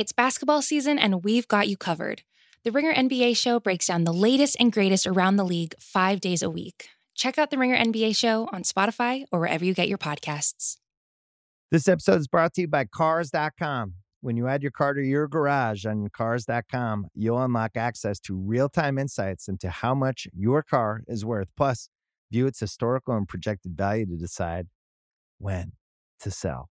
It's basketball season, and we've got you covered. The Ringer NBA show breaks down the latest and greatest around the league five days a week. Check out the Ringer NBA show on Spotify or wherever you get your podcasts. This episode is brought to you by Cars.com. When you add your car to your garage on Cars.com, you'll unlock access to real time insights into how much your car is worth. Plus, view its historical and projected value to decide when to sell.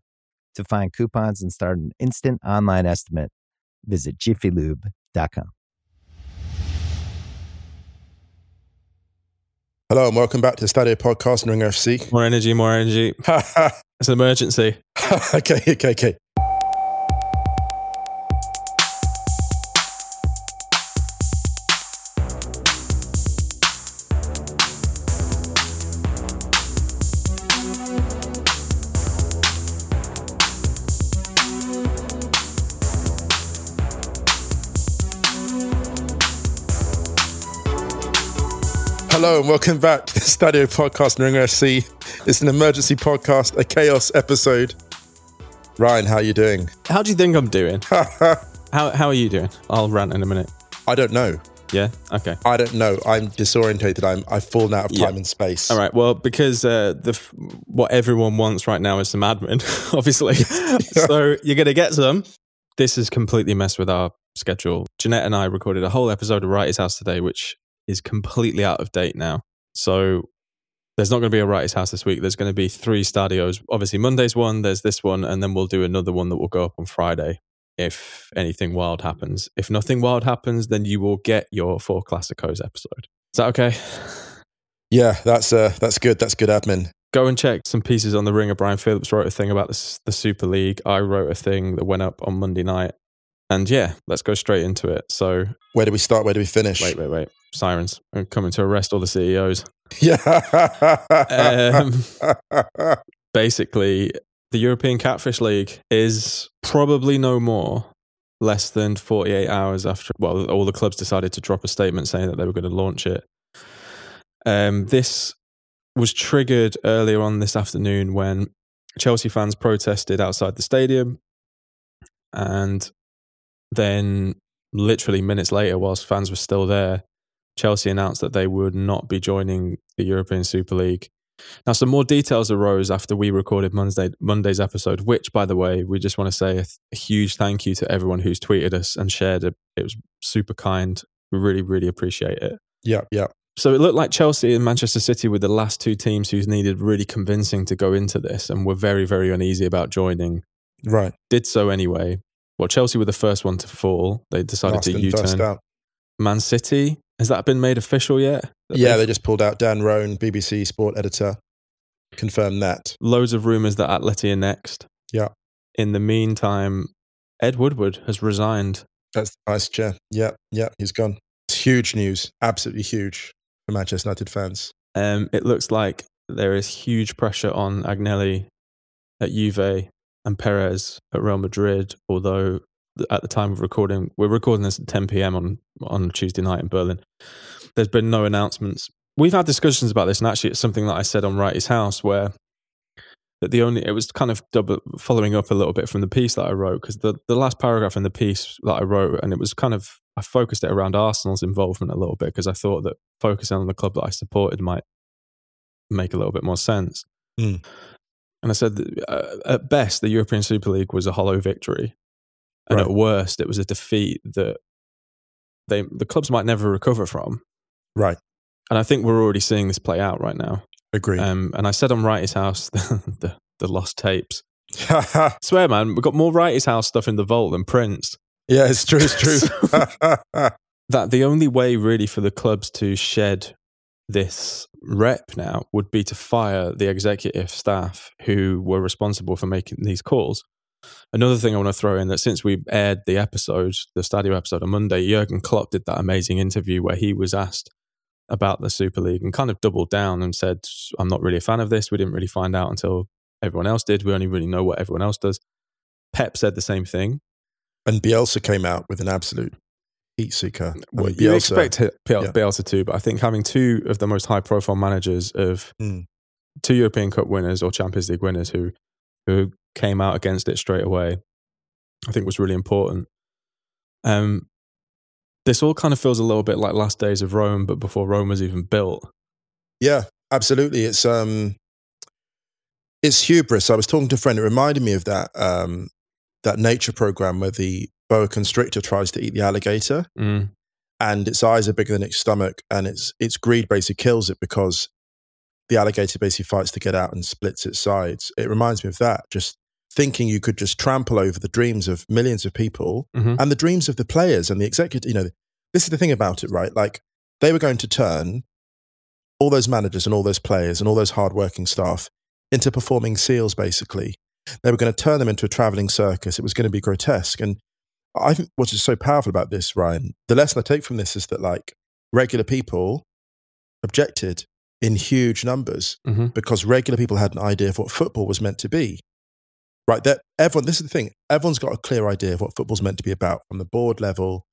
To find coupons and start an instant online estimate, visit jiffylube.com. Hello and welcome back to the Stadio Podcast and Ringer FC. More energy, more energy. it's an emergency. okay, okay, okay. Hello and welcome back to the Stadio Podcast and Ringer FC. It's an emergency podcast, a chaos episode. Ryan, how are you doing? How do you think I'm doing? how how are you doing? I'll rant in a minute. I don't know. Yeah. Okay. I don't know. I'm disorientated. I'm I've fallen out of time Yeah. and space. All right. Well, because uh, the what everyone wants right now is some admin, obviously. so you're gonna get some. This has completely messed with our schedule. Jeanette and I recorded a whole episode of Wrighty's House today, which is completely out of date now. So there's not going to be a Wrighty's House this week. There's going to be three stadios. Obviously, Monday's one. There's this one, and then we'll do another one that will go up on Friday. If anything wild happens, if nothing wild happens, then you will get your four Classicos episode. Is that okay? Yeah, that's uh that's good. That's good admin. go and check some pieces on the ringer. Brian Phillips wrote a thing about this, the Super League. I wrote a thing that went up on Monday night. And yeah, let's go straight into it. So Where do we start? Where do we finish? wait, wait, wait. Sirens. Coming to arrest all the CEOs. Yeah. Um, Basically, the European Catfish League is probably no more less than 48 hours after, well, all the clubs decided to drop a statement saying that they were going to launch it. Um, this was triggered earlier on this afternoon when Chelsea fans protested outside the stadium. And then, literally minutes later, whilst fans were still there, Chelsea announced that they would not be joining the European Super League. Now, some more details arose after we recorded Monday, Monday's episode, which, by the way, we just want to say a, th- a huge thank you to everyone who's tweeted us and shared it. It was super kind. We really, really appreciate it. yeah, yeah. So it looked like Chelsea and Manchester City were the last two teams who's needed really convincing to go into this and were very, very uneasy about joining. Right. Did so anyway. Well, Chelsea were the first one to fall. They decided Last to U turn. Man City, has that been made official yet? That Yeah, they just pulled out Dan Roan, BBC sport editor, confirmed that. loads of rumours that Atleti are next. Yeah. In the meantime, Ed Woodward has resigned. That's the vice chair. Yeah, yeah, he's gone. It's huge news. Absolutely huge for Manchester United fans. Um, it looks like there is huge pressure on Agnelli at Juve and Perez at Real Madrid. Although th- at the time of recording, we're recording this at 10 p.m. on on Tuesday night in Berlin. There's been no announcements. We've had discussions about this, and actually, it's something that I said on Wrighty's House where that the only it was kind of double following up a little bit from the piece that I wrote because the the last paragraph in the piece that I wrote and it was kind of I focused it around Arsenal's involvement a little bit because I thought that focusing on the club that I supported might make a little bit more sense. Mm. And I said that, uh, at best the European Super League was a hollow victory. And Right. at worst, it was a defeat that they the clubs might never recover from. Right. And I think we're already seeing this play out right now. Agree. Um, and I said on Wrighty's House, the, the lost tapes. swear, man, we've got more Wrighty's House stuff in the vault than Prince. yeah, it's true. It's true. That the only way really for the clubs to shed this rep now would be to fire the executive staff who were responsible for making these calls. Another thing I want to throw in that since we aired the episode, the Stadio episode on Monday, Jurgen Klopp did that amazing interview where he was asked about the Super League and kind of doubled down and said, I'm not really a fan of this. We didn't really find out until everyone else did. We only really know what everyone else does. Pep said the same thing. and Bielsa came out with an absolute heat seeker. Well, mean, you expect H- Biel- yeah. Bielsa to, but I think having two of the most high profile managers of Hmm. two European Cup winners or Champions League winners who who came out against it straight away, I think was really important. Um, this all kind of feels a little bit like last days of Rome, but before Rome was even built. Yeah, absolutely. It's um, it's hubris. I was talking to a friend. It reminded me of that um, that nature program where the boa constrictor tries to eat the alligator, Mm. and its eyes are bigger than its stomach, and its its greed basically kills it because the alligator basically fights to get out and splits its sides. It reminds me of that. Just thinking you could just trample over the dreams of millions of people Mhm. and the dreams of the players and the executive. You know, this is the thing about it, right? Like they were going to turn all those managers and all those players and all those hardworking staff into performing seals, basically. They were going to turn them into a traveling circus. It was going to be grotesque. And I think what's so powerful about this, Ryan, the lesson I take from this is that like regular people objected in huge numbers Mhm. because regular people had an idea of what football was meant to be. Right? That everyone, this is the thing, everyone's got a clear idea of what football's meant to be about from the board level,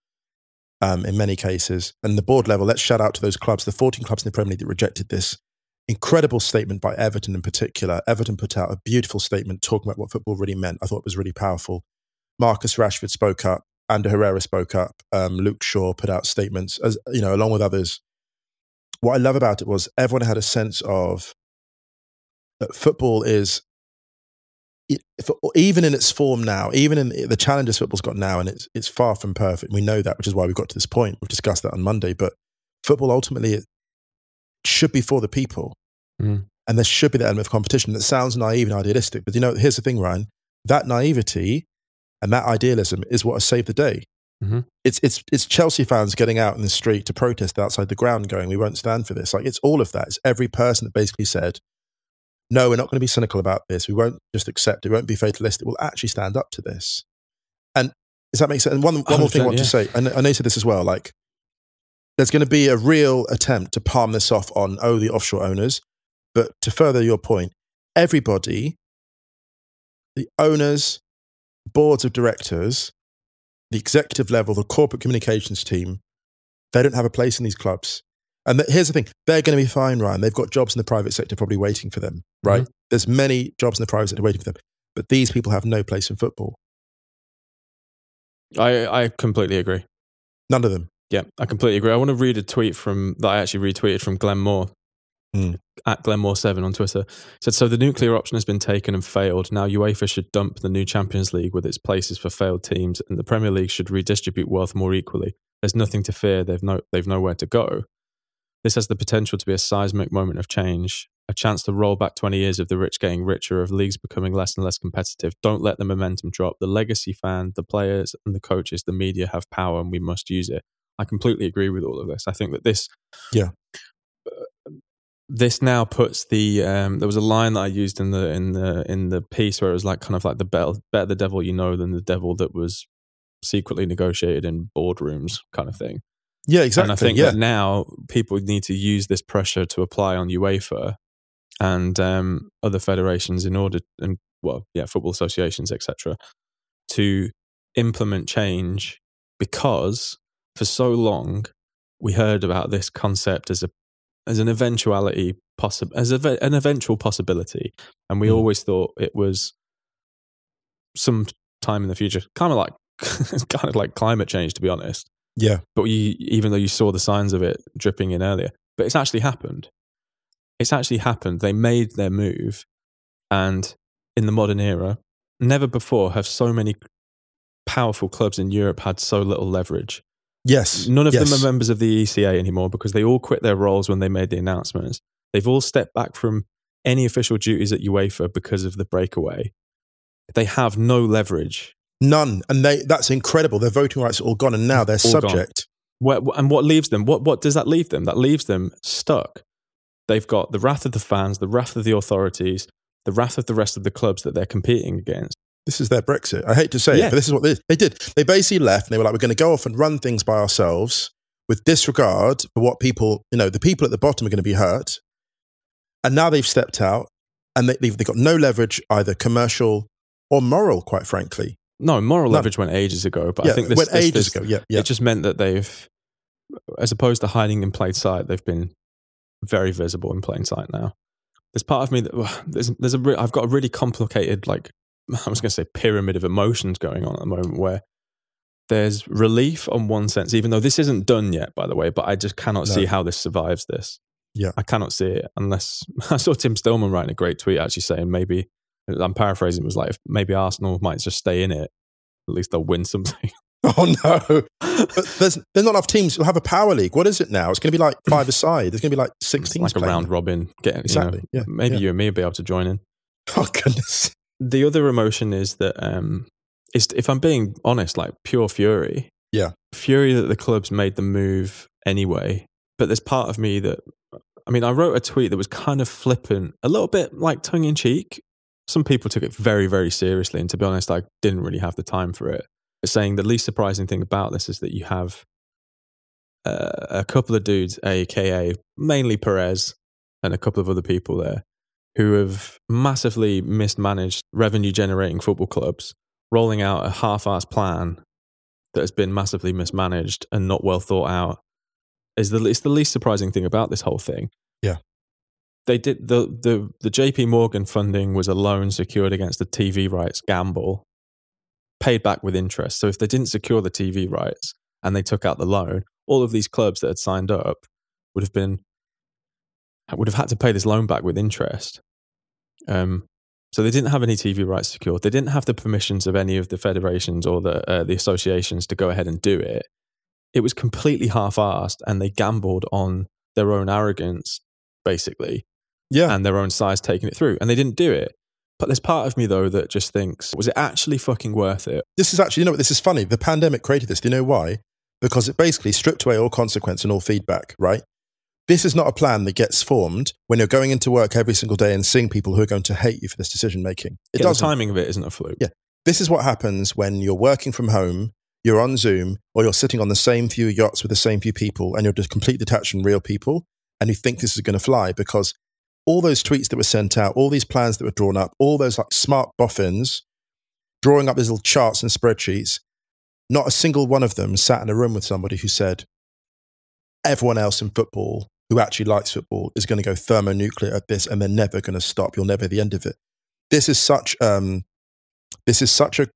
um, in many cases. And the board level, let's shout out to those clubs, the 14 clubs in the Premier League that rejected this incredible statement by Everton in particular. Everton put out a beautiful statement talking about what football really meant. I thought it was really powerful. Marcus Rashford spoke up, Ander Herrera spoke up, um, Luke Shaw put out statements, as you know, along with others. What I love about it was everyone had a sense of that football is it- even in its form now, even in the challenges football's got now, and it's it's far from perfect. We know that, which is why we've got to this point. We've discussed that on Monday. But football ultimately it should be for the people, Mm. and there should be that element of competition. That sounds naive and idealistic, but you know, here's the thing, Ryan. That naivety and that idealism is what has saved the day. Mhm. It's it's it's Chelsea fans getting out in the street to protest outside the ground, going, "We won't stand for this." Like it's all of that. It's every person that basically said, "No, we're not going to be cynical about this. We won't just accept it. We won't be fatalistic. We'll actually stand up to this." And does that make sense? And one one more thing I want to say, and I know you said this as well. Like, there's going to be a real attempt to palm this off on oh the offshore owners, but to further your point, everybody, the owners, boards of directors, the executive level, the corporate communications team, they don't have a place in these clubs. And th- here's the thing they're going to be fine, Ryan. They've got jobs in the private sector probably waiting for them, right? There's many jobs in the private sector waiting for them. But these people have no place in football. I, I completely agree. None of them. Yeah, I completely agree. I want to read a tweet from that I actually retweeted from Glenn Moore Mm. at Glenmore7 on Twitter. He said, So the nuclear option has been taken and failed. Now UEFA should dump the new Champions League with its places for failed teams, and the Premier League should redistribute wealth more equally. There's nothing to fear. They've, no, they've nowhere to go. This has the potential to be a seismic moment of change, a chance to roll back 20 years of the rich getting richer, of leagues becoming less and less competitive. Don't let the momentum drop. The legacy fan, the players, and the coaches, the media have power, and we must use it. I completely agree with all of this. I think that this, Yeah. this now puts the. Um, there was a line that I used in the in the in the piece where it was like kind of like the better, better the devil you know than the devil that was secretly negotiated in boardrooms, kind of thing. Yeah, exactly. And I think yeah. that now people need to use this pressure to apply on UEFA and um, other federations in order, and well, yeah, football associations, etc., to implement change because for so long we heard about this concept as a as an eventuality possible as a, an eventual possibility, and we Mm. always thought it was some time in the future, kind of like kind of like climate change, to be honest yeah. but you, even though you saw the signs of it dripping in earlier, but it's actually happened. It's actually happened. They made their move, and in the modern era, never before have so many powerful clubs in Europe had so little leverage. Yes. None of yes. them are members of the ECA anymore because they all quit their roles when they made the announcements. They've all stepped back from any official duties at UEFA because of the breakaway. They have no leverage. None. And they that's incredible. Their voting rights are all gone and now they're All subject. What, and what leaves them? What, what does that leave them? That leaves them stuck. They've got the wrath of the fans, the wrath of the authorities, the wrath of the rest of the clubs that they're competing against. This is their Brexit. I hate to say Yeah. it, but this is what they, they did. They basically left and they were like, we're going to go off and run things by ourselves with disregard for what people, you know, the people at the bottom are going to be hurt. And now they've stepped out and they, they've, they've got no leverage, either commercial or moral, quite frankly. No, moral None. leverage went ages ago, but yeah, I think this, went this- ages this- ago. Yeah, yeah. It just meant that they've, as opposed to hiding in plain sight, they've been very visible in plain sight now. There's part of me that well, there's there's a re- I've got a really complicated like I was going to say pyramid of emotions going on at the moment where there's relief on one sense, even though this isn't done yet, by the way. But I just cannot No. see how this survives this. Yeah. I cannot see it unless I saw Tim Stillman writing a great tweet actually saying maybe I'm paraphrasing. It was like if maybe Arsenal might just stay in it. At least they'll win something. Oh no! But there's there's not enough teams who have a power league. What is it now? It's going to be like five aside. There's going to be like six It's teams. like a round robin. Get Exactly, You know, yeah, maybe yeah. you and me will be able to join in. Oh goodness! The other emotion is that um, is if I'm being honest, like pure fury. Yeah. fury that the clubs made the move anyway. But there's part of me that I mean, I wrote a tweet that was kind of flippant, a little bit like tongue in cheek. Some people took it very, very seriously, and to be honest, I didn't really have the time for it. But saying the least surprising thing about this is that you have uh, a couple of dudes, aka mainly Perez, and a couple of other people there, who have massively mismanaged revenue generating football clubs, rolling out a half assed plan that has been massively mismanaged and not well thought out. Is the it's the least surprising thing about this whole thing. Yeah. They did the the the JP Morgan funding was a loan secured against the TV rights gamble, paid back with interest. So if they didn't secure the TV rights and they took out the loan, all of these clubs that had signed up would have been would have had to pay this loan back with interest. Um, so they didn't have any TV rights secured. They didn't have the permissions of any of the federations or the uh, the associations to go ahead and do it. It was completely half-assed, and they gambled on their own arrogance, basically, Yeah, and their own size taking it through, and they didn't do it. But there's part of me though that just thinks, was it actually fucking worth it? this is actually you know what this is funny. The pandemic created this. Do you know why? Because it basically stripped away all consequence and all feedback. Right. This is not a plan that gets formed when you're going into work every single day and seeing people who are going to hate you for this decision making. It Yeah, doesn't. timing of it isn't a fluke. Yeah. This is what happens when you're working from home, you're on Zoom, or you're sitting on the same few yachts with the same few people, and you're just completely detached from real people, and you think this is going to fly because all those tweets that were sent out, all these plans that were drawn up, all those like smart boffins drawing up these little charts and spreadsheets, not a single one of them sat in a room with somebody who said, everyone else in football who actually likes football is going to go thermonuclear at this and they're never going to stop. You'll never the end of it. This is such um, this is such a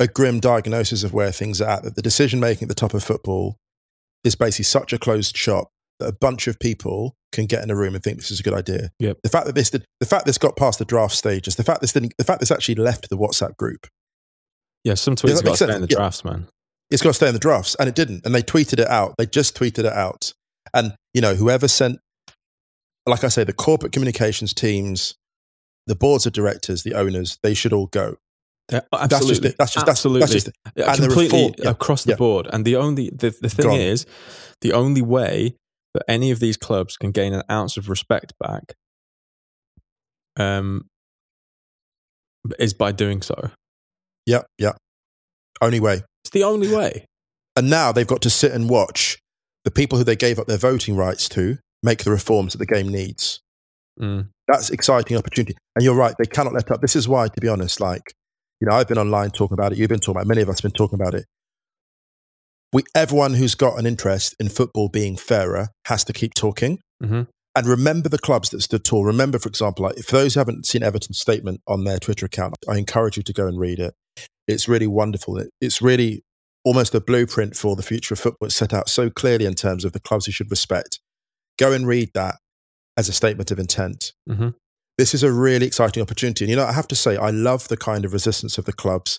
a grim diagnosis of where things are at that the decision making at the top of football is basically such a closed shop that a bunch of people can get in a room and think this is a good idea. Yep. The fact that this did, the fact this got past the draft stages, the fact this didn't, the fact this actually left the WhatsApp group, Yeah, some tweets got to stay in the Yeah. drafts, man. it's got to stay in the drafts, and it didn't. And they tweeted it out. They just tweeted it out. And you know, whoever sent, like I say, the corporate communications teams, the boards of directors, the owners, they should all go. Yeah, That's just absolutely. That's just absolutely. that's just it. Yeah, and there are completely four- yeah, across the board. And the only the, the thing is, the only way that any of these clubs can gain an ounce of respect back, um, is by doing so. Yeah, yeah. Only way. It's the only way. And now they've got to sit and watch the people who they gave up their voting rights to make the reforms that the game needs. Mm. That's exciting opportunity. And you're right, they cannot let up. This is why, to be honest, like, you know, I've been online talking about it. You've been talking about it. Many of us have been talking about it. We, everyone who's got an interest in football being fairer has to keep talking. hmm And remember the clubs that stood tall. Remember, for example, like, for those who haven't seen Everton's statement on their Twitter account, I encourage you to go and read it. It's really wonderful. It, it's really almost a blueprint for the future of football. It's set out so clearly in terms of the clubs you should respect. Go and read that as a statement of intent. hmm This is a really exciting opportunity. And you know, I have to say, I love the kind of resistance of the clubs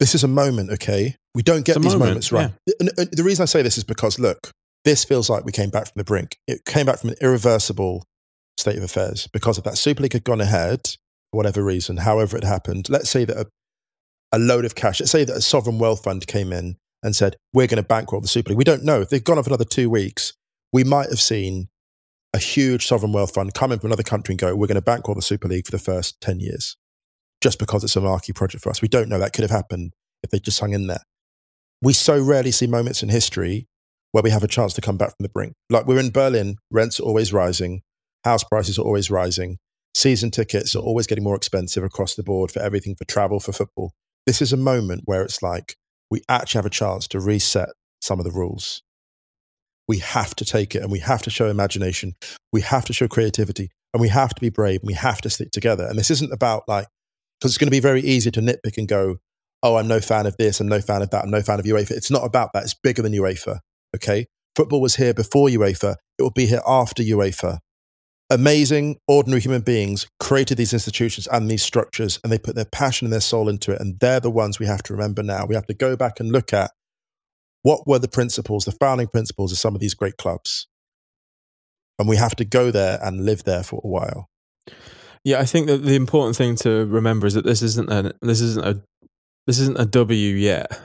This is a moment, okay? We don't get these moment, moments right. And- and the reason I say this is because, look, this feels like we came back from the brink. It came back from an irreversible state of affairs because if that Super League had gone ahead, for whatever reason, however it happened, let's say that a, a load of cash, let's say that a sovereign wealth fund came in and said, we're going to bankroll the Super League. We don't know. If they've gone on for another two weeks, we might have seen a huge sovereign wealth fund come in from another country and go, we're going to bankroll the Super League for the first 10 years just because it's a marquee project for us. We don't know. That could have happened if they just hung in there. We so rarely see moments in history where we have a chance to come back from the brink. Like we're in Berlin, rents are always rising, house prices are always rising, season tickets are always getting more expensive across the board for everything, for travel, for football. This is a moment where it's like we actually have a chance to reset some of the rules. We have to take it and we have to show imagination. We have to show creativity and we have to be brave and we have to stick together. And this isn't about like, because it's going to be very easy to nitpick and go, oh, I'm no fan of this, I'm no fan of that, I'm no fan of UEFA. It's not about that. It's bigger than UEFA. Okay. Football was here before UEFA, it will be here after UEFA. Amazing, ordinary human beings created these institutions and these structures, and they put their passion and their soul into it. And they're the ones we have to remember now. We have to go back and look at what were the principles, the founding principles of some of these great clubs. And we have to go there and live there for a while. Yeah, I think that the important thing to remember is that this isn't a this isn't a this isn't a W yet.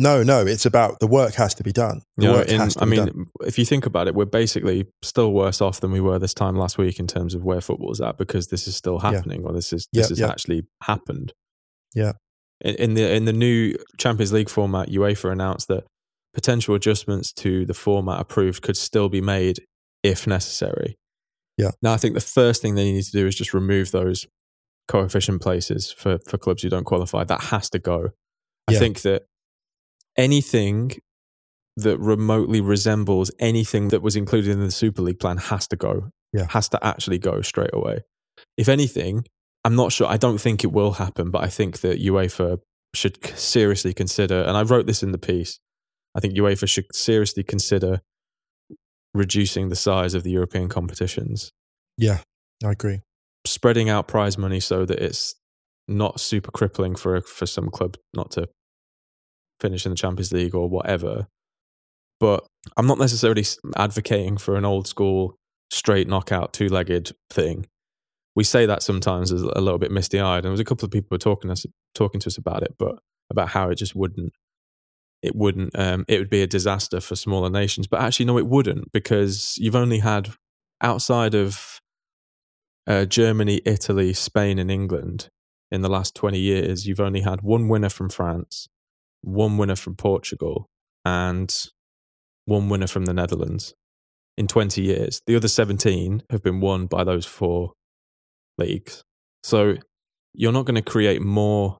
No, no, it's about the work has to be done. The You know, work in, has to I be mean, done. if you think about it, we're basically still worse off than we were this time last week in terms of where football's at because this is still Yeah. happening, or this is Yeah, this has yeah. actually happened. Yeah. In, in the in the new Champions League format, UEFA announced that potential adjustments to the format approved could still be made if necessary. Yeah. Now, I think the first thing they need to do is just remove those coefficient places for for clubs who don't qualify. That has to go. I think that anything that remotely resembles anything that was included in the Super League plan has to go. Yeah. Has to actually go straight away. If anything, I'm not sure. I don't think it will happen, but I think that UEFA should seriously consider, and I wrote this in the piece, I think UEFA should seriously consider reducing the size of the European competitions, Yeah, I agree. Spreading out prize money so that it's not super crippling for for some club not to finish in the Champions League or whatever. But I'm not necessarily advocating for an old school straight knockout two legged thing. We say that sometimes as a little bit misty eyed, and there was a couple of people were talking us talking to us about it, but about how it just wouldn't it wouldn't um, it would be a disaster for smaller nations. But actually, no, it wouldn't because you've only had outside of uh, Germany, Italy, Spain, and England in the last 20 years, you've only had one winner from France, one winner from Portugal, and one winner from the Netherlands in 20 years. The other 17 have been won by those four leagues. So you're not going to create more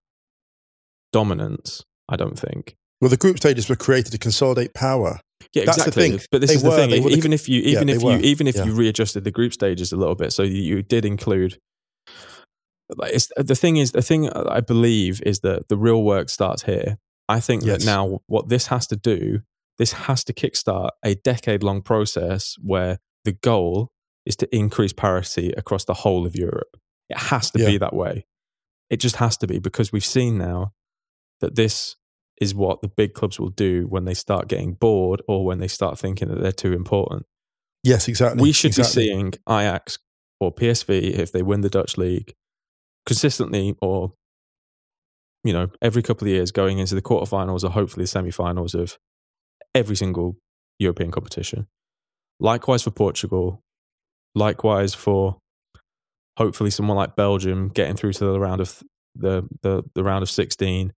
dominance, I don't think. Well, the group stages were created to consolidate power. Yeah, That's the exactly. thing. But this They is the were- thing. even if you, even yeah, if you, were. even if Yeah. you readjusted the group stages a little bit, so you, did include. like, It's, the thing is, the thing I believe is that the real work starts here. I think Yes. that now what this has to do, this has to kickstart a decade-long process where the goal is to increase parity across the whole of Europe. It has to Yeah. be that way. It just has to be because we've seen now that this is what the big clubs will do when they start getting bored or when they start thinking that they're too important. Yes, exactly. We should exactly. be seeing Ajax or PSV if they win the Dutch league consistently or you know every couple of years going into the quarterfinals or hopefully the semi-finals of every single European competition. Likewise for Portugal, likewise for hopefully someone like Belgium getting through to the round of the the, the round of 16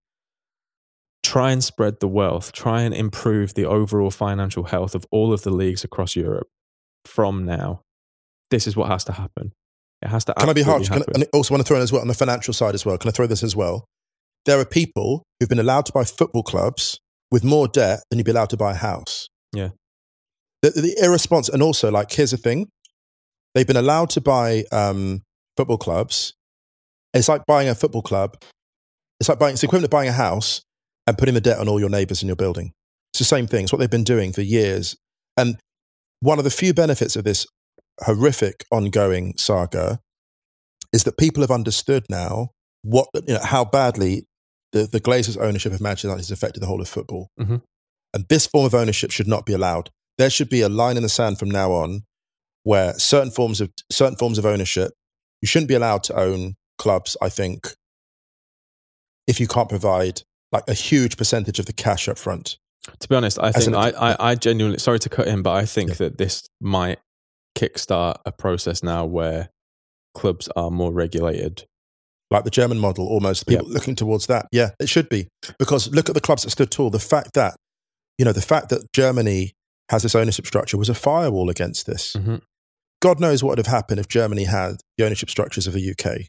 try and spread the wealth, try and improve the overall financial health of all of the leagues across Europe from now. This is what has to happen. It has to Can I be harsh? Can I, and I also want to throw in as well on the financial side as well. Can I throw this as well? There are people who've been allowed to buy football clubs with more debt than you'd be allowed to buy a house. Yeah. The, the and also like, here's the thing: they've been allowed to buy um, football clubs. It's like buying a football club. It's like buying. It's equivalent of buying a house and putting the debt on all your neighbours in your building. It's the same thing. It's what they've been doing for years. And one of the few benefits of this horrific ongoing saga is that people have understood now what you know how badly the, the Glazers' ownership of Manchester United has affected the whole of football. Mhm. And this form of ownership should not be allowed. There should be a line in the sand from now on where certain forms of certain forms of ownership, you shouldn't be allowed to own clubs, I think, if you can't provide like a huge percentage of the cash up front. To be honest, I think I, I, I genuinely sorry to cut in, but I think Yeah. that this might kickstart a process now where clubs are more regulated. like the German model almost. People looking towards that. Yeah, it should be. Because look at the clubs that stood tall. The fact that, you know, the fact that Germany has this ownership structure was a firewall against this. Mhm. God knows what would have happened if Germany had the ownership structures of the UK,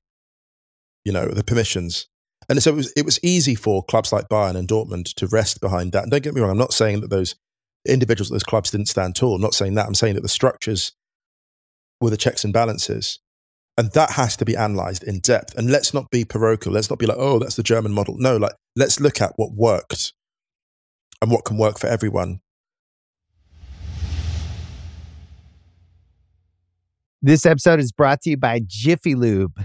you know, the permissions. And so it was, it was easy for clubs like Bayern and Dortmund to rest behind that. And don't get me wrong, I'm not saying that those individuals at those clubs didn't stand tall. I'm not saying that. I'm saying that the structures were the checks and balances. And that has to be analyzed in depth. And let's not be parochial. Let's not be like, oh, that's the German model. No, like, let's look at what worked and what can work for everyone. This episode is brought to you by Jiffy Lube.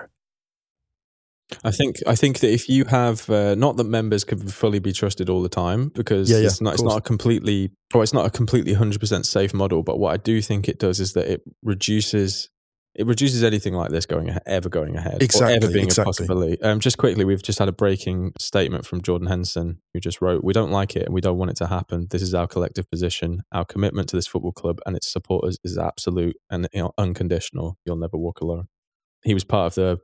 I think I think that if you have uh, not that members can fully be trusted all the time because Yeah, yeah, it's not it's not a completely or it's not a completely hundred percent safe model. But what I do think it does is that it reduces it reduces anything like this going ever going ahead Exactly, ever being exactly. a possibility. Um, just quickly, we've just had a breaking statement from Jordan Henderson who just wrote, "We don't like it and we don't want it to happen. This is our collective position. Our commitment to this football club and its supporters is absolute and you know, unconditional. You'll never walk alone." He was part of the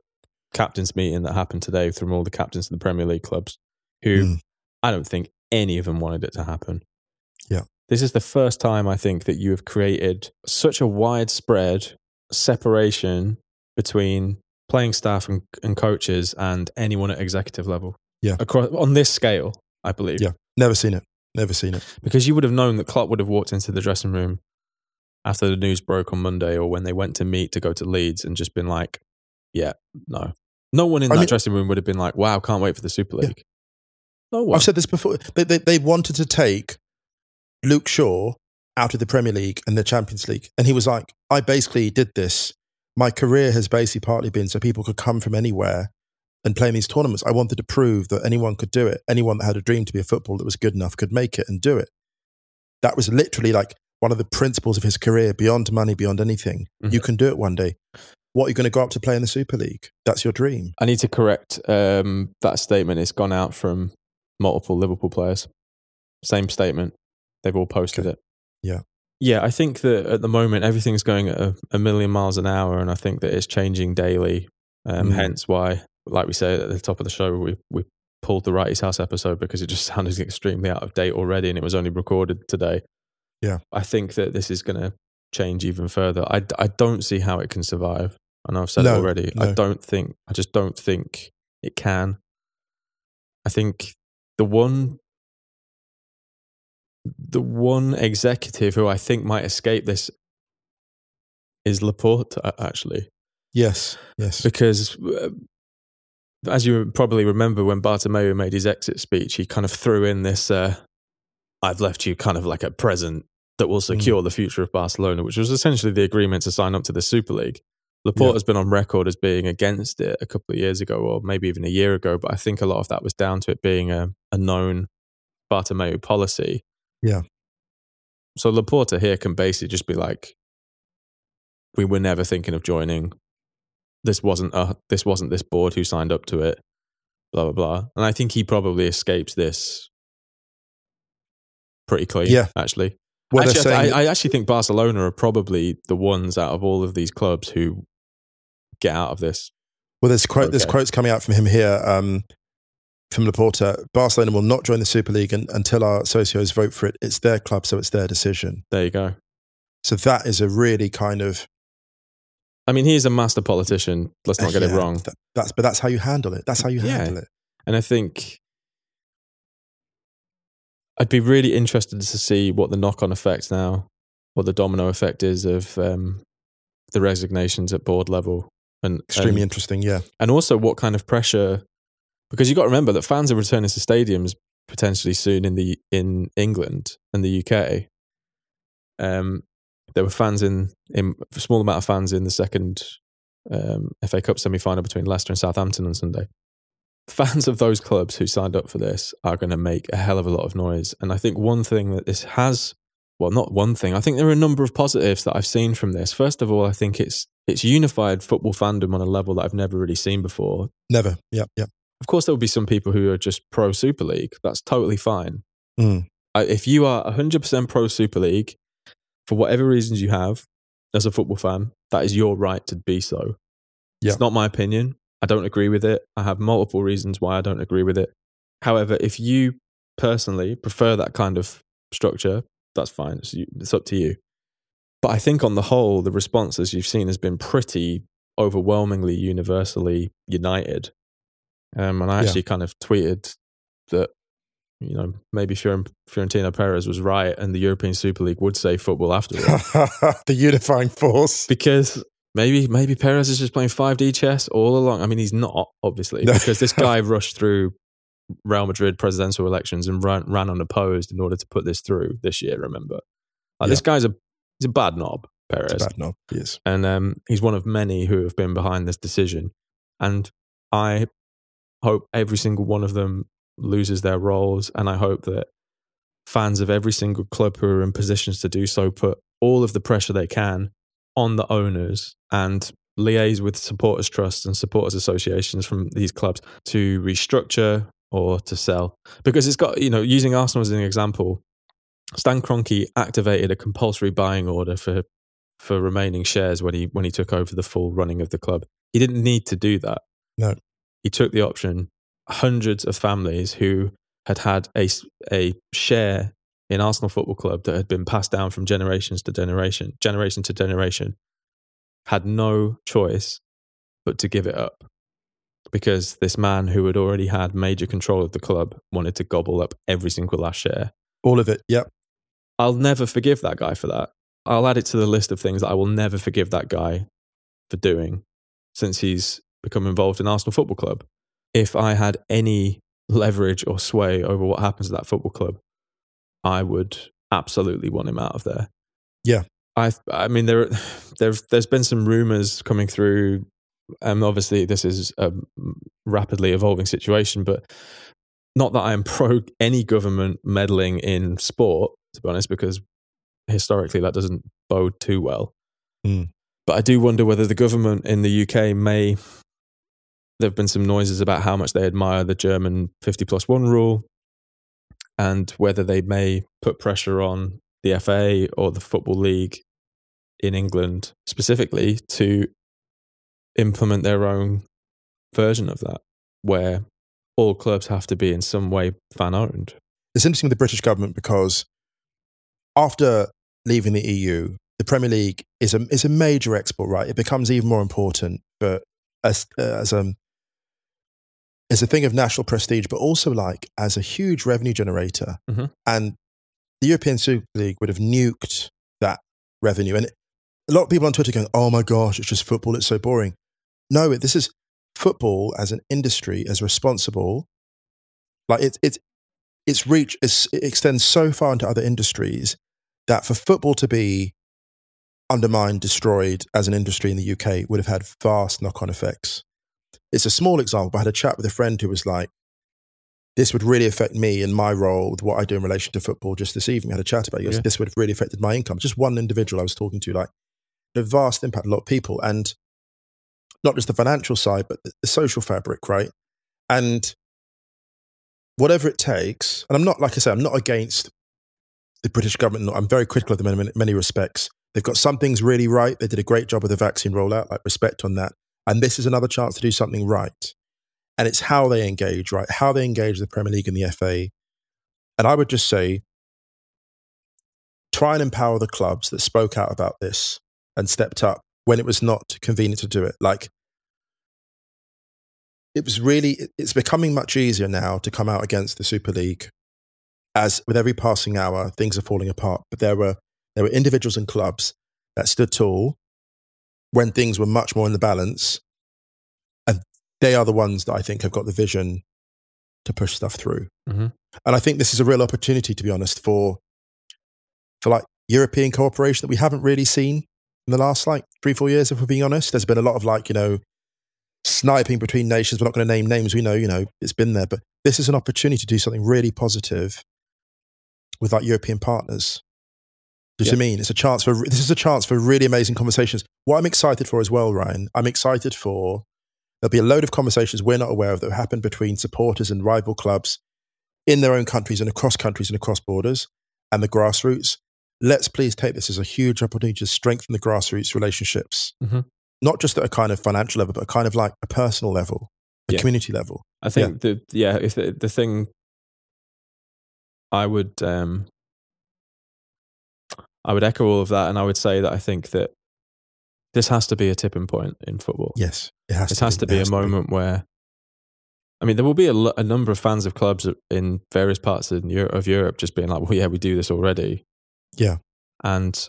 captains meeting that happened today from all the captains of the Premier League clubs, who Mm. I don't think any of them wanted it to happen. Yeah. This is the first time I think that you have created such a widespread separation between playing staff and, and coaches and anyone at executive level. Yeah. Across on this scale, I believe. Yeah. Never seen it. Never seen it. Because you would have known that Klopp would have walked into the dressing room after the news broke on Monday or when they went to meet to go to Leeds and just been like, yeah, no. No one in I that mean- dressing room would have been like, wow, can't wait for the Super Yeah. League. No one. I've said this before. They, they, they wanted to take Luke Shaw out of the Premier League and the Champions League. And he was like, I basically did this. My career has basically partly been so people could come from anywhere and play in these tournaments. I wanted to prove that anyone could do it. Anyone that had a dream to be a footballer that was good enough could make it and do it. That was literally like one of the principles of his career beyond money, beyond anything. Mhm. You can do it one day. What are you going to go up to play in the Super League? That's your dream. I need to correct um, that statement. It's gone out from multiple Liverpool players. Same statement. They've all posted Okay. it. Yeah. Yeah, I think that at the moment everything's going at a, a million miles an hour, and I think that it's changing daily. Um, Mm. Hence why, like we said at the top of the show, we we pulled the Wrighty's House episode because it just sounded extremely out of date already, and it was only recorded today. Yeah. I think that this is going to change even further. I, I don't see how it can survive. I know I've said it No, already. I don't think. I just don't think it can. I think the one the one executive who I think might escape this is Laporta, actually, Yes. Yes. because uh, as you probably remember, when Bartomeu made his exit speech, he kind of threw in this uh, "I've left you kind of like a present that will secure the future of Barcelona, which was essentially the agreement to sign up to the Super League. Laporta Yeah. has been on record as being against it a couple of years ago, or maybe even a year ago. But I think a lot of that was down to it being a, a known Bartomeu policy. Yeah. So Laporta here can basically just be like, "We were never thinking of joining. This wasn't a, this wasn't this board who signed up to it." Blah blah blah. And I think he probably escapes this pretty clean. Yeah. actually. Well, actually, I, I, I actually think Barcelona are probably the ones out of all of these clubs who get out of this. Well, there's quote, there's quotes coming out from him here um, from Laporta. Barcelona will not join the Super League un- until our socios vote for it. It's their club, so it's their decision. There you go. So that is a really kind of I mean, he's a master politician. Let's not get it wrong. that- that's but that's how you handle it. That's how you Yeah. handle it. And I think I'd be really interested to see what the knock on effect now, what the domino effect is of um, the resignations at board level. And Extremely and, interesting. Yeah, and also what kind of pressure because you've got to remember that fans are returning to stadiums potentially soon in the in England and the UK. Um, there were fans in, in a small amount of fans in the second um, FA Cup semi final between Leicester and Southampton on Sunday. Fans of those clubs who signed up for this are going to make a hell of a lot of noise. And I think one thing that this has, well, not one thing, I think there are a number of positives that I've seen from this. First of all, I think it's it's unified football fandom on a level that I've never really seen before. never. Yeah, yeah. Of course, there will be some people who are just pro Super League. That's totally fine. Mm. I- If you are 100% pro Super League, for whatever reasons you have as a football fan, that is your right to be so. Yeah. It's not my opinion. I don't agree with it. I have multiple reasons why I don't agree with it. However, if you personally prefer that kind of structure, that's fine. It's, it's up to you. But I think on the whole, the response, as you've seen, has been pretty overwhelmingly universally united. Um, and I Yeah. actually kind of tweeted that, you know, maybe Fioren- Florentino Perez was right and the European Super League would say football afterwards. the unifying force. because maybe maybe Perez is just playing 5D chess all along. I mean, he's not, obviously, because this guy rushed through Real Madrid presidential elections and ran, ran unopposed in order to put this through this year, remember? Like, This guy's a, he's a bad knob, Perez. It's bad knob. Yes. And um, he's one of many who have been behind this decision. And I hope every single one of them loses their roles. And I hope that fans of every single club who are in positions to do so put all of the pressure they can on the owners and liaise with supporters trusts and supporters associations from these clubs to restructure or to sell. Because it's got you know using arsenal as an example stan Kroenke activated a compulsory buying order for for remaining shares when he when he took over the full running of the club. He didn't need to do that. No. he took the option. Hundreds of families who had had a, a share in Arsenal Football Club that had been passed down from generations to generation, generation to generation, had no choice but to give it up because this man who had already had major control of the club wanted to gobble up every single last share. All of it. Yep. I'll never forgive that guy for that. I'll add it to the list of things that I will never forgive that guy for doing since he's become involved in Arsenal Football Club. If I had any leverage or sway over what happens at that football club, I would absolutely want him out of there. Yeah. I I mean there there's there's been some rumors coming through and obviously this is a rapidly evolving situation but not that I am pro any government meddling in sport to be honest because historically that doesn't bode too well. Hmm. But I do wonder whether the government in the UK may there have been some noises about how much they admire the German 50 plus 1 rule and whether they may put pressure on the FA or the Football League in England specifically to implement their own version of that, where all clubs have to be in some way fan owned. It's interesting with the British government because after leaving the EU, the Premier League is a is a major export, right? It becomes even more important, but as as um as a thing of national prestige, but also like as a huge revenue generator. Mhm. And the European Super League would have nuked that revenue. And a lot of people on Twitter going, "Oh my gosh, it's just football. It's so boring." No, this is football as an industry as responsible. Like it's it's its reach is, it extends so far into other industries that for football to be undermined, destroyed as an industry in the UK would have had vast knock on effects. It's a small example, but I had a chat with a friend who was like, this would really affect me and my role with what I do in relation to football just this evening. I had a chat about it. Yeah. This would have really affected my income. Just one individual I was talking to, like, a vast impact, a lot of people. And not just the financial side, but the, the social fabric, right? And whatever it takes, and I'm not, like I said, I'm not against the British government. I'm very critical of them in many respects. They've got some things really right. They did a great job with the vaccine rollout, like respect on that. And this is another chance to do something right. And it's how they engage, right? How they engage the Premier League and the FA. And I would just say, try and empower the clubs that spoke out about this and stepped up when it was not convenient to do it. Like, it was really, it's becoming much easier now to come out against the Super League. As with every passing hour, things are falling apart. But there were, there were individuals and clubs that stood tall when things were much more in the balance. And they are the ones that I think have got the vision to push stuff through. Mhm. And I think this is a real opportunity, to be honest, for for like European cooperation that we haven't really seen in the last like three, four years, if we're being honest. There's been a lot of like, you know, sniping between nations. We're not going to name names. We know, you know, it's been there. But this is an opportunity to do something really positive with like European partners. Do you see what I mean? It's a chance for this is a chance for really amazing conversations. What I'm excited for as well, Ryan, I'm excited for there'll be a load of conversations we're not aware of that happen between supporters and rival clubs in their own countries and across countries and across borders and the grassroots. Let's please take this as a huge opportunity to strengthen the grassroots relationships, Mhm. not just at a kind of financial level, but a kind of like a personal level, a Yeah. community level. I think the yeah, if the, the thing I would um I would echo all of that and I would say that I think that this has to be a tipping point in football. Yes, it has. it to has be. to be It a has moment where I mean there will be a, a number of fans of clubs in various parts of Europe, of Europe just being like, "Well, yeah, we do this already." Yeah. And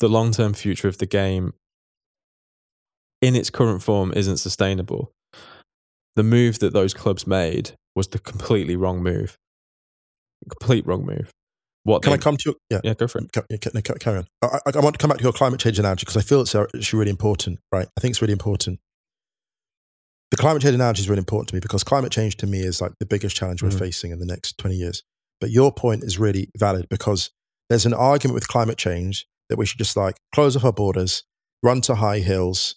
the long-term future of the game in its current form isn't sustainable. The move that those clubs made was the completely wrong move. Complete wrong move. What Can they, I come to your, yeah? Yeah, go for it. Ca- yeah, ca- ca- Carry on. I, I, want to come back to your climate change analogy because I feel it's actually really important, right? I think it's really important. The climate change analogy is really important to me because climate change to me is like the biggest challenge we're Mhm. facing in the next 20 years. But your point is really valid because there's an argument with climate change that we should just like close off our borders, run to high hills,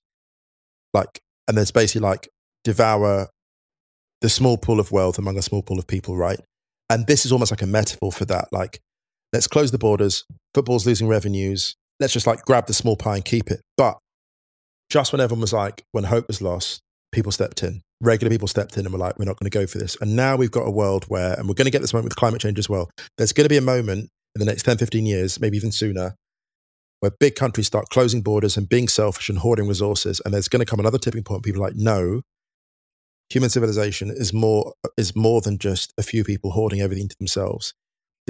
like, and there's basically like devour the small pool of wealth among a small pool of people, right? And this is almost like a metaphor for that. Like, let's close the borders. Football's losing revenues. Let's just like grab the small pie and keep it. But just when everyone was like, when hope was lost, people stepped in. Regular people stepped in and were like, we're not going to go for this. And now we've got a world where, and we're going to get this moment with climate change as well. There's going to be a moment in the next 10, 15 years, maybe even sooner, where big countries start closing borders and being selfish and hoarding resources. And there's going to come another tipping point. People are like, no, human civilization is more, is more than just a few people hoarding everything to themselves.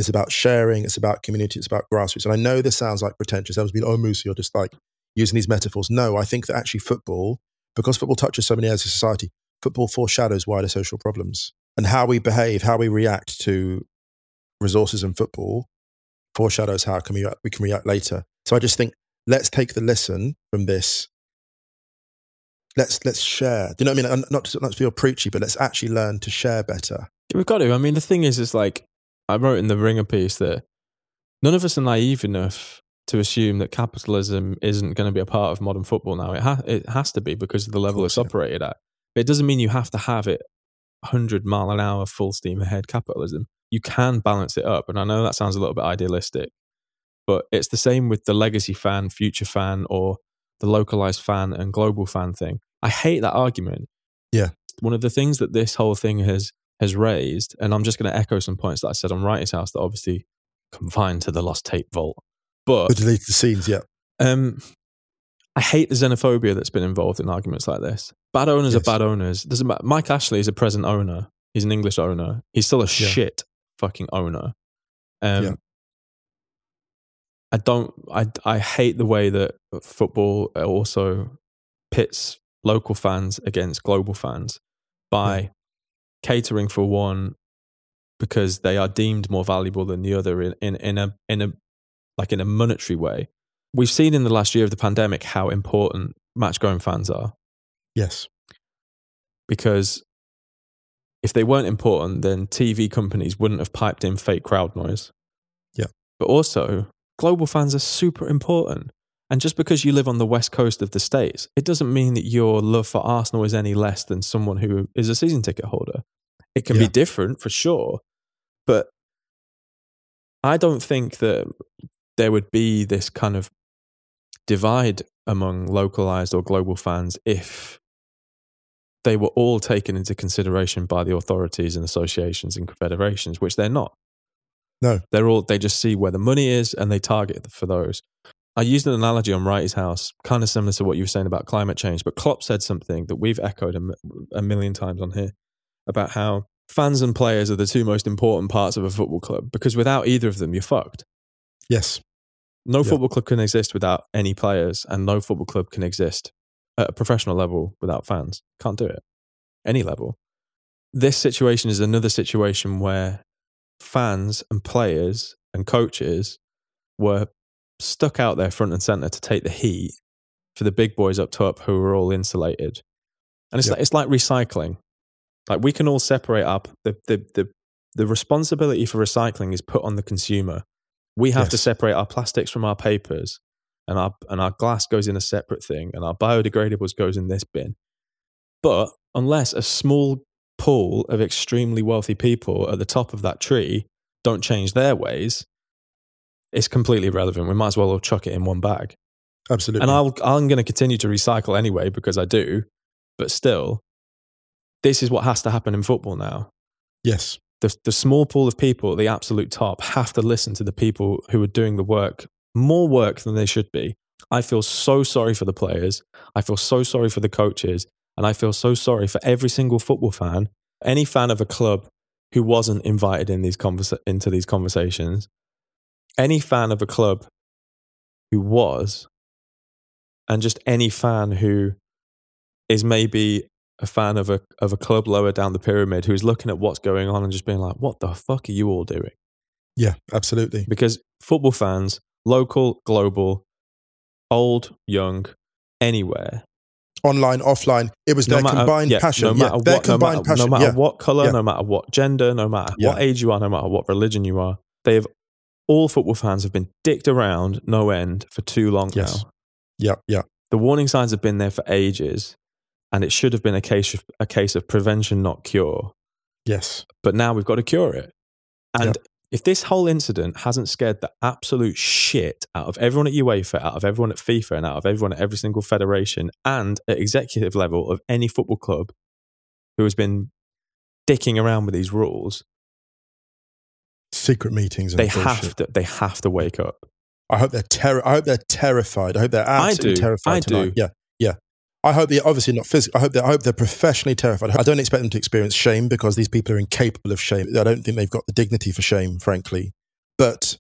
It's about sharing. It's about community. It's about grassroots. And I know this sounds like pretentious. Everyone's been, oh, Moose, you're just like using these metaphors. No, I think that actually football, because football touches so many areas of society, football foreshadows wider social problems. And how we behave, how we react to resources in football foreshadows how can we, we can react later. So I just think let's take the lesson from this. Let's let's share. Do you know what I mean? Not to, not to feel preachy, but let's actually learn to share better. We've got to. I mean, the thing is, is like I wrote in the Ringer piece that none of us are naive enough to assume that capitalism isn't going to be a part of modern football now. It, ha- it has to be because of the level course, it's yeah. operated at. But it doesn't mean you have to have it 100 mile an hour, full steam ahead capitalism. You can balance it up. And I know that sounds a little bit idealistic, but it's the same with the legacy fan, future fan, or the localized fan and global fan thing. I hate that argument. Yeah. One of the things that this whole thing has has raised, and I'm just going to echo some points that I said on Wrighty's House that obviously confined to the lost tape vault. But delete The deleted scenes, yeah. um, I hate the xenophobia that's been involved in arguments like this. Bad owners Yes. are bad owners. Doesn't matter. Mike Ashley is a present owner. He's an English owner. He's still a shit fucking owner. Um, Yeah. I don't. I I hate the way that football also pits local fans against global fans by catering for one, because they are deemed more valuable than the other in, in, in a in a like in a monetary way. We've seen in the last year of the pandemic how important match going fans are Yes. because if they weren't important, then TV companies wouldn't have piped in fake crowd noise. Yeah. But also, global fans are super important. And just because you live on the west coast of the States, it doesn't mean that your love for Arsenal is any less than someone who is a season ticket holder. It can Yeah. be different for sure. But I don't think that there would be this kind of divide among localized or global fans if they were all taken into consideration by the authorities and associations and confederations, which they're not. No. They're all they just see where the money is and they target for those. I used an analogy on Wrighty's house, kind of similar to what you were saying about climate change, but Klopp said something that we've echoed a million times on here about how fans and players are the two most important parts of a football club because without either of them, you're fucked. Yes. No Yeah. football club can exist without any players, and no football club can exist at a professional level without fans. Can't do it. Any level. This situation is another situation where fans and players and coaches were stuck out there front and center to take the heat for the big boys up top who are all insulated. And it's Yeah. like, it's like recycling. Like we can all separate up the, the, the, the responsibility for recycling is put on the consumer. We have to separate our plastics from our papers and our and our glass goes in a separate thing and our biodegradables goes in this bin. But unless a small pool of extremely wealthy people at the top of that tree don't change their ways, it's completely irrelevant. We might as well all chuck it in one bag. Absolutely. And I'll, I'm going to continue to recycle anyway because I do. But still, this is what has to happen in football now. yes. The, the small pool of people at the absolute top have to listen to the people who are doing the work, more work than they should be. I feel so sorry for the players. I feel so sorry for the coaches. And I feel so sorry for every single football fan, any fan of a club who wasn't invited in these conversa- into these conversations, any fan of a club who was, and just any fan who is maybe a fan of a of a club lower down the pyramid who's looking at what's going on and just being like, "What the fuck are you all doing?" Yeah. Absolutely. Because football fans, local, global, old, young, anywhere, Online, offline. It was no their matter, combined yeah, passion. no yeah. matter Their what, no matter, passion. no matter yeah. what color, no matter what gender, no matter what age you are, no matter what religion you are, they have all football fans have been dicked around no end for too long Yes. now. Yeah. Yeah. the warning signs have been there for ages, and it should have been a case of, a case of prevention, not cure. Yes. But now we've got to cure it. And Yeah. if this whole incident hasn't scared the absolute shit out of everyone at UEFA, out of everyone at FIFA, and out of everyone at every single federation, and at executive level of any football club who has been dicking around with these rules, Secret meetings. And they bullshit. have to they have to wake up. I hope they're terror. I hope they're terrified. I hope they're absolutely terrified I tonight. do. Yeah, yeah. I hope they're obviously not physical. I hope they're, I hope they're professionally terrified. I don't expect them to experience shame because these people are incapable of shame. I don't think they've got the dignity for shame, frankly. But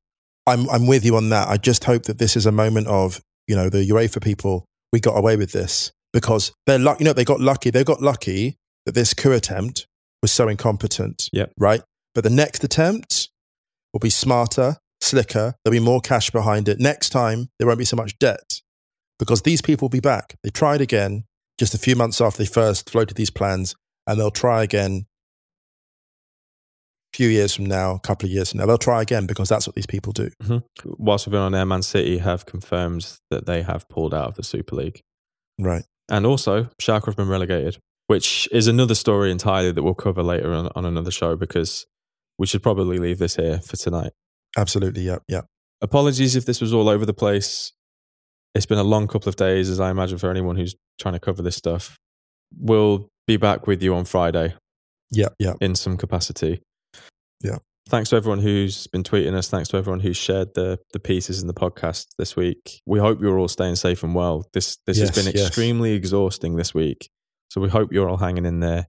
I'm I'm with you on that. I just hope that this is a moment of you know the UEFA people. We got away with this because they're lucky. You know they got lucky. They got lucky that this coup attempt was so incompetent. Yeah. Right. But the next attempt will be smarter, slicker. There'll be more cash behind it. Next time, there won't be so much debt because these people will be back. They tried again just a few months after they first floated these plans, and they'll try again a few years from now, a couple of years from now. They'll try again because that's what these people do. Mm-hmm. Whilst we've been on air, Man City have confirmed that they have pulled out of the Super League. Right. And also, Schalke have been relegated, which is another story entirely that we'll cover later on, on another show because we should probably leave this here for tonight. Absolutely. Yeah. Yeah. Apologies if this was all over the place. It's been a long couple of days, as I imagine, for anyone who's trying to cover this stuff. We'll be back with you on Friday Yeah. Yeah. in some capacity. Yeah. Thanks to everyone who's been tweeting us. Thanks to everyone who's shared the, the pieces in the podcast this week. We hope you're all staying safe and well. This this Yes, has been yes. extremely exhausting this week. So we hope you're all hanging in there.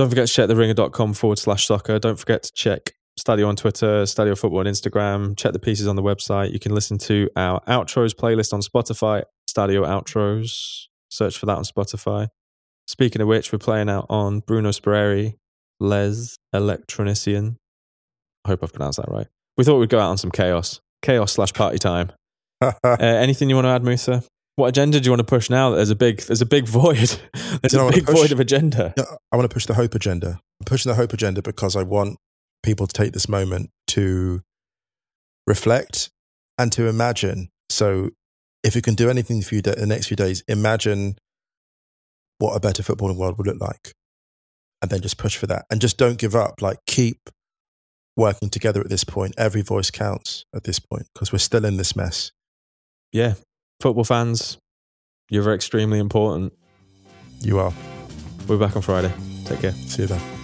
Don't forget to check theringer.com forward slash soccer. Don't forget to check Stadio on Twitter, Stadio Football on Instagram. Check the pieces on the website. You can listen to our outros playlist on Spotify, Stadio Outros. Search for that on Spotify. Speaking of which, we're playing out on Bruno Spoerri, Les Electronician. I hope I've pronounced that right. We thought we'd go out on some chaos, chaos slash party time. uh, anything you want to add, Musa? What agenda do you want to push now? There's a big, there's a big void. There's You know, a big push- void of agenda. I want to push the hope agenda. I'm pushing the hope agenda because I want people to take this moment to reflect and to imagine. So, if you can do anything for you the next few days, imagine what a better footballing world would look like, and then just push for that. And just don't give up. Like keep working together at this point. Every voice counts at this point because we're still in this mess. Yeah, football fans, you're extremely important. You are. We're back on Friday. Take care. See you then.